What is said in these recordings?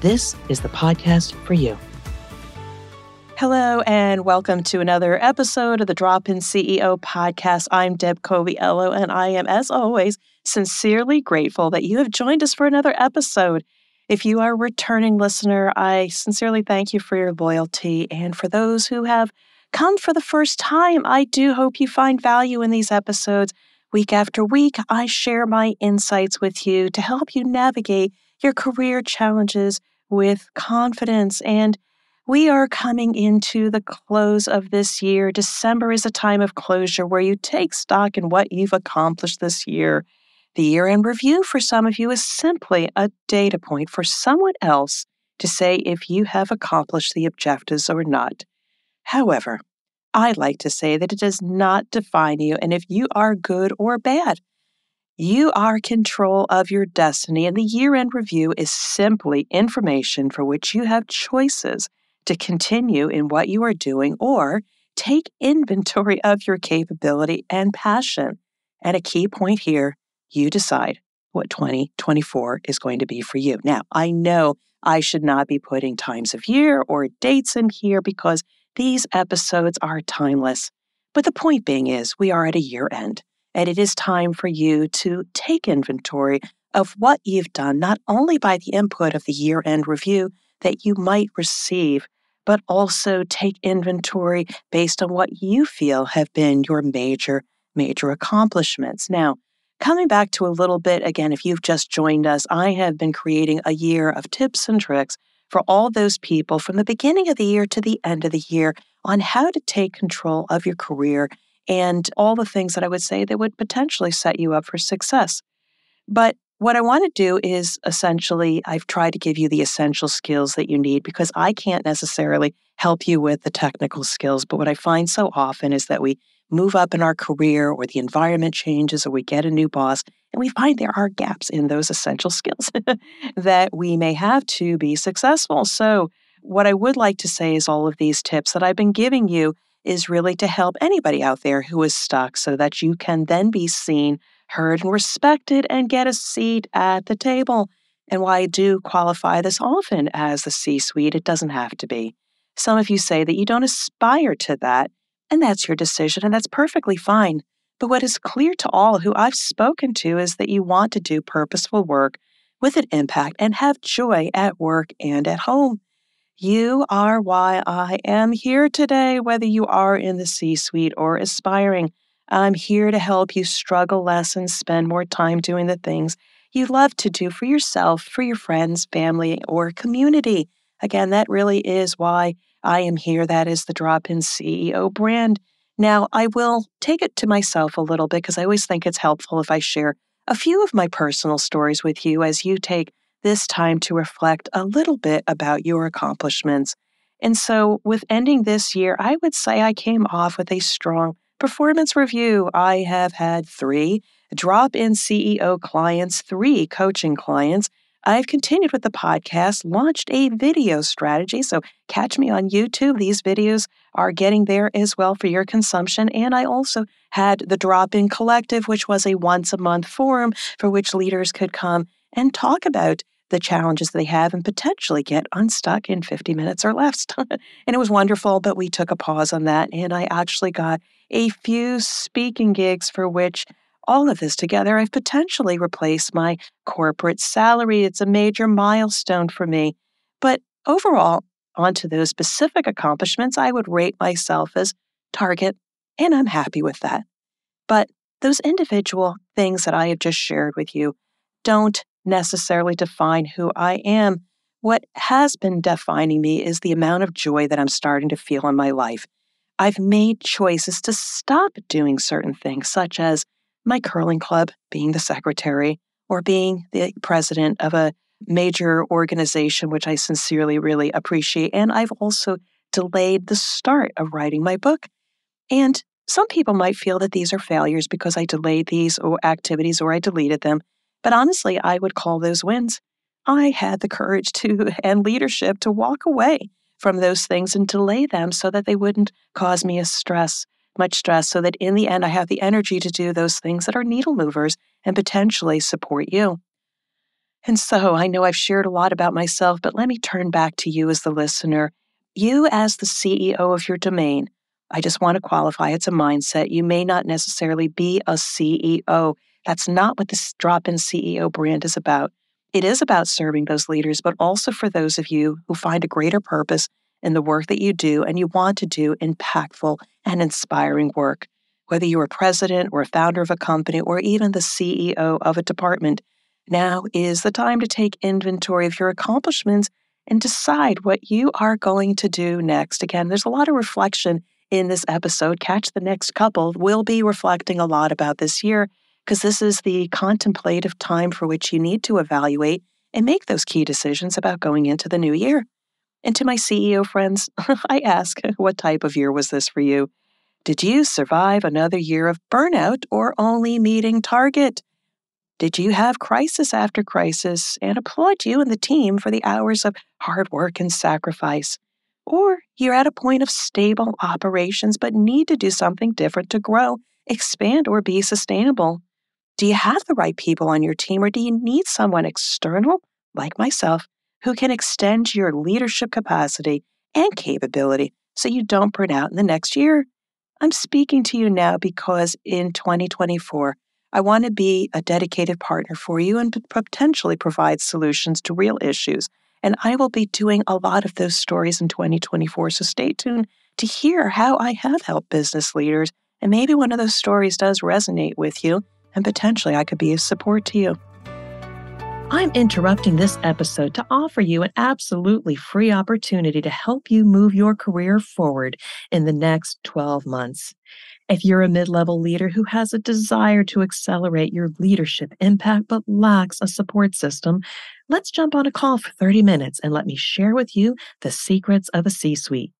this is the podcast for you. Hello, and welcome to another episode of the Drop In CEO podcast. I'm Deb Coviello, and I am, as always, sincerely grateful that you have joined us for another episode. If you are a returning listener, I sincerely thank you for your loyalty. And for those who have come for the first time, I do hope you find value in these episodes. Week after week, I share my insights with you to help you navigate your career challenges with confidence. And we are coming into the close of this year. December is a time of closure where you take stock in what you've accomplished this year. The year end review for some of you is simply a data point for someone else to say if you have accomplished the objectives or not. However, I like to say that it does not define you and if you are good or bad. You are control of your destiny, and the year end review is simply information for which you have choices to continue in what you are doing or take inventory of your capability and passion. And a key point here you decide what 2024 is going to be for you. Now, I know I should not be putting times of year or dates in here because these episodes are timeless. But the point being is, we are at a year end. And it is time for you to take inventory of what you've done, not only by the input of the year end review that you might receive, but also take inventory based on what you feel have been your major, major accomplishments. Now, coming back to a little bit again, if you've just joined us, I have been creating a year of tips and tricks for all those people from the beginning of the year to the end of the year on how to take control of your career and all the things that I would say that would potentially set you up for success. But what I want to do is essentially, I've tried to give you the essential skills that you need because I can't necessarily help you with the technical skills. But what I find so often is that we move up in our career or the environment changes or we get a new boss and we find there are gaps in those essential skills that we may have to be successful. So, what I would like to say is all of these tips that I've been giving you is really to help anybody out there who is stuck so that you can then be seen, heard, and respected and get a seat at the table. And while I do qualify this often as the C suite, it doesn't have to be. Some of you say that you don't aspire to that, and that's your decision, and that's perfectly fine. But what is clear to all who I've spoken to is that you want to do purposeful work with an impact and have joy at work and at home. You are why I am here today, whether you are in the C suite or aspiring. I'm here to help you struggle less and spend more time doing the things you love to do for yourself, for your friends, family, or community. Again, that really is why I am here. That is the Drop In CEO brand. Now, I will take it to myself a little bit because I always think it's helpful if I share a few of my personal stories with you as you take this time to reflect a little bit about your accomplishments. And so, with ending this year, I would say I came off with a strong performance review. I have had three drop in CEO clients, three coaching clients. I've continued with the podcast, launched a video strategy. So, catch me on YouTube. These videos are getting there as well for your consumption. And I also had the Drop In Collective, which was a once a month forum for which leaders could come and talk about the challenges they have and potentially get unstuck in 50 minutes or less. and it was wonderful, but we took a pause on that. And I actually got a few speaking gigs for which all of this together, I've potentially replaced my corporate salary. It's a major milestone for me. But overall, onto those specific accomplishments, I would rate myself as target, and I'm happy with that. But those individual things that I have just shared with you don't necessarily define who I am. What has been defining me is the amount of joy that I'm starting to feel in my life. I've made choices to stop doing certain things, such as my curling club, being the secretary, or being the president of a major organization, which I sincerely really appreciate. And I've also delayed the start of writing my book. And some people might feel that these are failures because I delayed these activities or I deleted them. But honestly, I would call those wins. I had the courage to and leadership to walk away from those things and delay them so that they wouldn't cause me a stress, much stress, so that in the end I have the energy to do those things that are needle movers and potentially support you. And so I know I've shared a lot about myself, but let me turn back to you as the listener. You, as the CEO of your domain, I just want to qualify it's a mindset. You may not necessarily be a CEO. That's not what this drop in CEO brand is about. It is about serving those leaders, but also for those of you who find a greater purpose in the work that you do and you want to do impactful and inspiring work. Whether you're a president or a founder of a company or even the CEO of a department, now is the time to take inventory of your accomplishments and decide what you are going to do next. Again, there's a lot of reflection in this episode. Catch the next couple. We'll be reflecting a lot about this year because this is the contemplative time for which you need to evaluate and make those key decisions about going into the new year. And to my CEO friends, I ask, what type of year was this for you? Did you survive another year of burnout or only meeting target? Did you have crisis after crisis and applaud you and the team for the hours of hard work and sacrifice? Or you're at a point of stable operations but need to do something different to grow, expand, or be sustainable? Do you have the right people on your team, or do you need someone external, like myself, who can extend your leadership capacity and capability so you don't burn out in the next year? I'm speaking to you now because in 2024, I want to be a dedicated partner for you and potentially provide solutions to real issues. And I will be doing a lot of those stories in 2024. So stay tuned to hear how I have helped business leaders. And maybe one of those stories does resonate with you and potentially I could be a support to you. I'm interrupting this episode to offer you an absolutely free opportunity to help you move your career forward in the next 12 months. If you're a mid level leader who has a desire to accelerate your leadership impact but lacks a support system, let's jump on a call for 30 minutes and let me share with you the secrets of a C suite.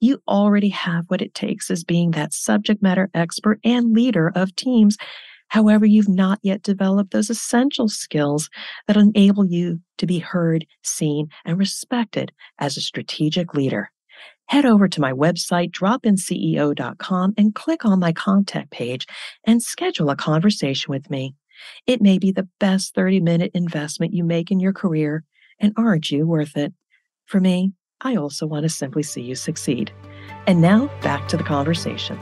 You already have what it takes as being that subject matter expert and leader of teams However, you've not yet developed those essential skills that enable you to be heard, seen, and respected as a strategic leader. Head over to my website, dropinceo.com, and click on my contact page and schedule a conversation with me. It may be the best 30 minute investment you make in your career, and aren't you worth it? For me, I also want to simply see you succeed. And now back to the conversation.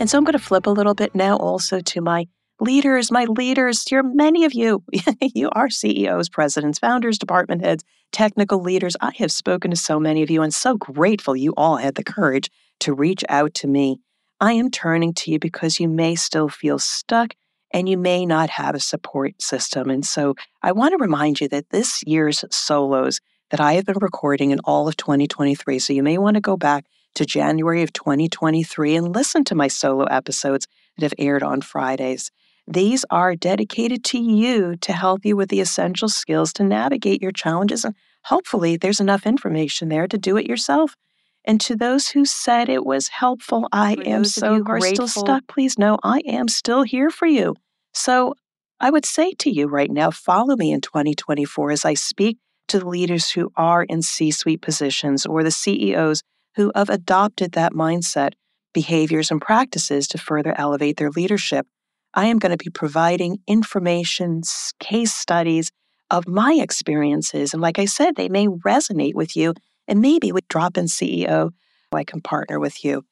And so I'm going to flip a little bit now also to my leaders, my leaders. You're many of you. you are CEOs, presidents, founders, department heads, technical leaders. I have spoken to so many of you and so grateful you all had the courage to reach out to me. I am turning to you because you may still feel stuck and you may not have a support system. And so I want to remind you that this year's solos that I have been recording in all of 2023, so you may want to go back to January of 2023 and listen to my solo episodes that have aired on Fridays. These are dedicated to you to help you with the essential skills to navigate your challenges. And hopefully, there's enough information there to do it yourself. And to those who said it was helpful, I for am so are still stuck. Please know I am still here for you. So I would say to you right now, follow me in 2024 as I speak to the leaders who are in C suite positions or the CEOs who have adopted that mindset, behaviors, and practices to further elevate their leadership. I am going to be providing information, case studies of my experiences. And like I said, they may resonate with you. And maybe with Drop In CEO, I can partner with you.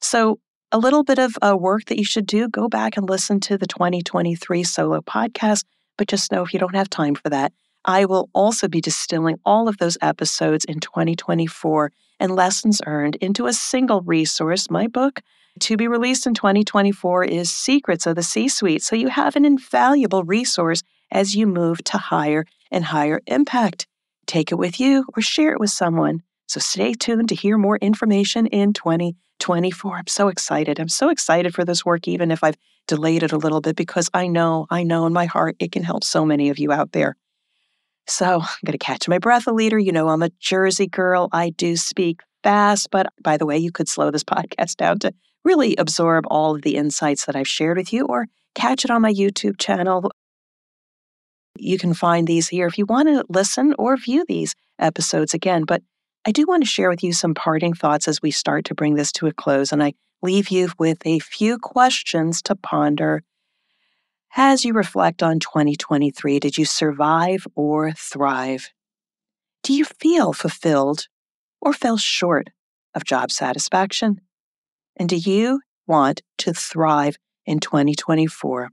So, a little bit of uh, work that you should do go back and listen to the 2023 solo podcast. But just know if you don't have time for that, I will also be distilling all of those episodes in 2024 and lessons earned into a single resource. My book, to be released in 2024, is Secrets of the C Suite. So you have an invaluable resource as you move to higher and higher impact. Take it with you or share it with someone. So stay tuned to hear more information in 2024. I'm so excited. I'm so excited for this work, even if I've delayed it a little bit, because I know, I know in my heart it can help so many of you out there. So I'm going to catch my breath a liter. You know, I'm a Jersey girl. I do speak fast, but by the way, you could slow this podcast down to really absorb all of the insights that I've shared with you or catch it on my YouTube channel. You can find these here if you want to listen or view these episodes again. But I do want to share with you some parting thoughts as we start to bring this to a close. And I leave you with a few questions to ponder as you reflect on 2023. Did you survive or thrive? Do you feel fulfilled or fell short of job satisfaction? And do you want to thrive in 2024?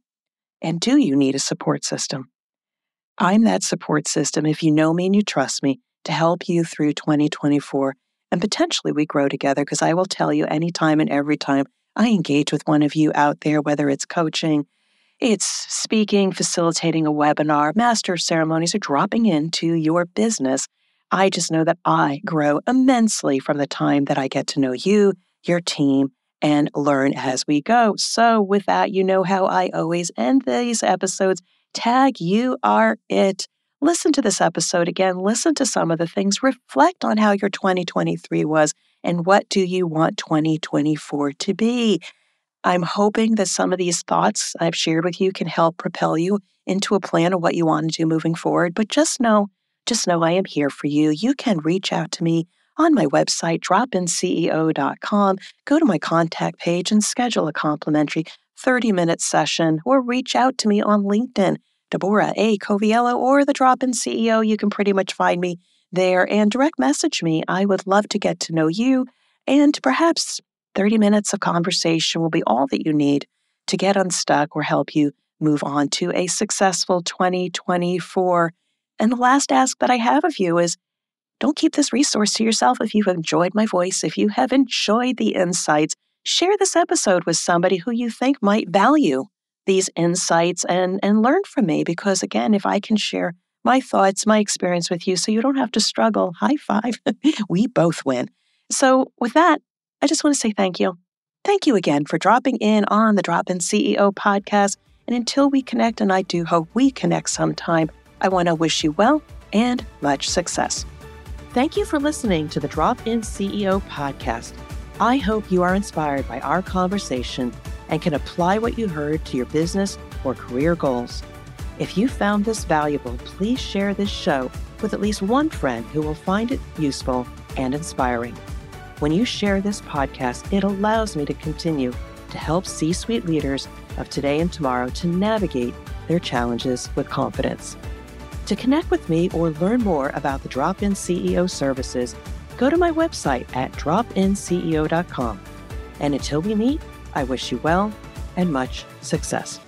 And do you need a support system? I'm that support system, if you know me and you trust me, to help you through 2024. And potentially we grow together because I will tell you anytime and every time I engage with one of you out there, whether it's coaching, it's speaking, facilitating a webinar, master ceremonies, or dropping into your business. I just know that I grow immensely from the time that I get to know you, your team, and learn as we go. So, with that, you know how I always end these episodes. Tag, you are it. Listen to this episode again. Listen to some of the things. Reflect on how your 2023 was and what do you want 2024 to be. I'm hoping that some of these thoughts I've shared with you can help propel you into a plan of what you want to do moving forward. But just know, just know I am here for you. You can reach out to me on my website, dropinceo.com. Go to my contact page and schedule a complimentary 30 minute session or reach out to me on LinkedIn, Deborah A. Coviello or the Drop In CEO. You can pretty much find me there and direct message me. I would love to get to know you and perhaps 30 minutes of conversation will be all that you need to get unstuck or help you move on to a successful 2024. And the last ask that I have of you is don't keep this resource to yourself. If you've enjoyed my voice, if you have enjoyed the insights, share this episode with somebody who you think might value these insights and, and learn from me. Because again, if I can share my thoughts, my experience with you, so you don't have to struggle, high five, we both win. So, with that, I just want to say thank you. Thank you again for dropping in on the Drop In CEO podcast. And until we connect, and I do hope we connect sometime, I want to wish you well and much success. Thank you for listening to the Drop In CEO podcast. I hope you are inspired by our conversation and can apply what you heard to your business or career goals. If you found this valuable, please share this show with at least one friend who will find it useful and inspiring. When you share this podcast, it allows me to continue to help C suite leaders of today and tomorrow to navigate their challenges with confidence. To connect with me or learn more about the Drop In CEO services, go to my website at dropinceo.com. And until we meet, I wish you well and much success.